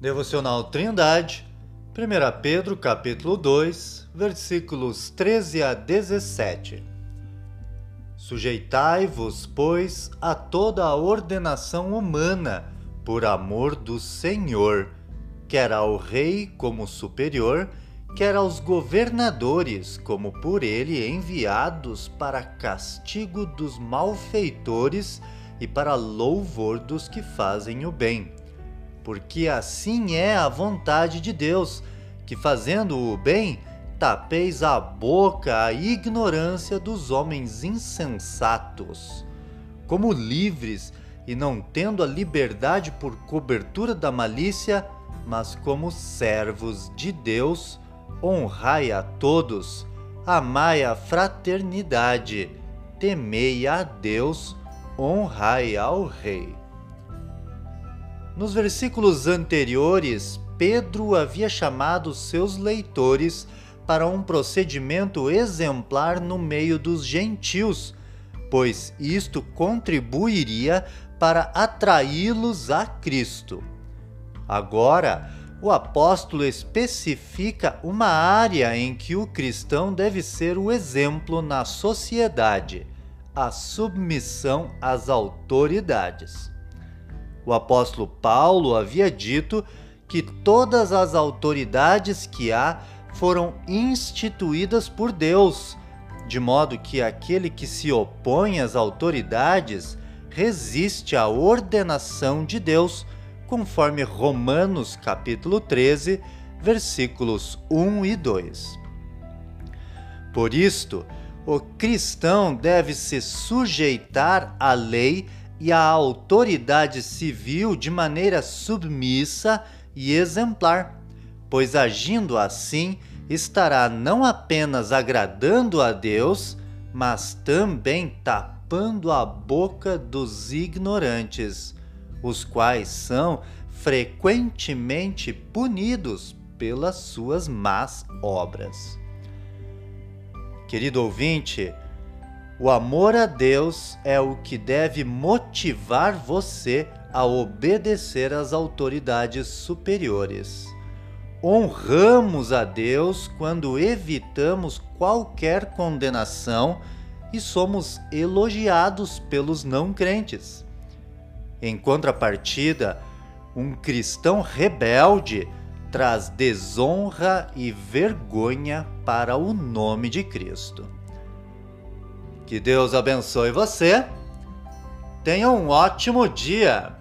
Devocional Trindade, 1 Pedro capítulo 2, versículos 13 a 17. Sujeitai-vos, pois, a toda a ordenação humana, por amor do Senhor, quer ao rei como superior, quer aos governadores como por ele enviados para castigo dos malfeitores e para louvor dos que fazem o bem porque assim é a vontade de Deus, que fazendo o bem, tapeis a boca à ignorância dos homens insensatos. Como livres e não tendo a liberdade por cobertura da malícia, mas como servos de Deus, honrai a todos, amai a fraternidade, temei a Deus, honrai ao Rei. Nos versículos anteriores, Pedro havia chamado seus leitores para um procedimento exemplar no meio dos gentios, pois isto contribuiria para atraí-los a Cristo. Agora, o apóstolo especifica uma área em que o cristão deve ser o exemplo na sociedade: a submissão às autoridades. O apóstolo Paulo havia dito que todas as autoridades que há foram instituídas por Deus, de modo que aquele que se opõe às autoridades resiste à ordenação de Deus, conforme Romanos capítulo 13, versículos 1 e 2. Por isto, o cristão deve se sujeitar à lei e a autoridade civil de maneira submissa e exemplar, pois agindo assim estará não apenas agradando a Deus, mas também tapando a boca dos ignorantes, os quais são frequentemente punidos pelas suas más obras. Querido ouvinte, o amor a Deus é o que deve motivar você a obedecer às autoridades superiores. Honramos a Deus quando evitamos qualquer condenação e somos elogiados pelos não crentes. Em contrapartida, um cristão rebelde traz desonra e vergonha para o nome de Cristo. Que Deus abençoe você. Tenha um ótimo dia.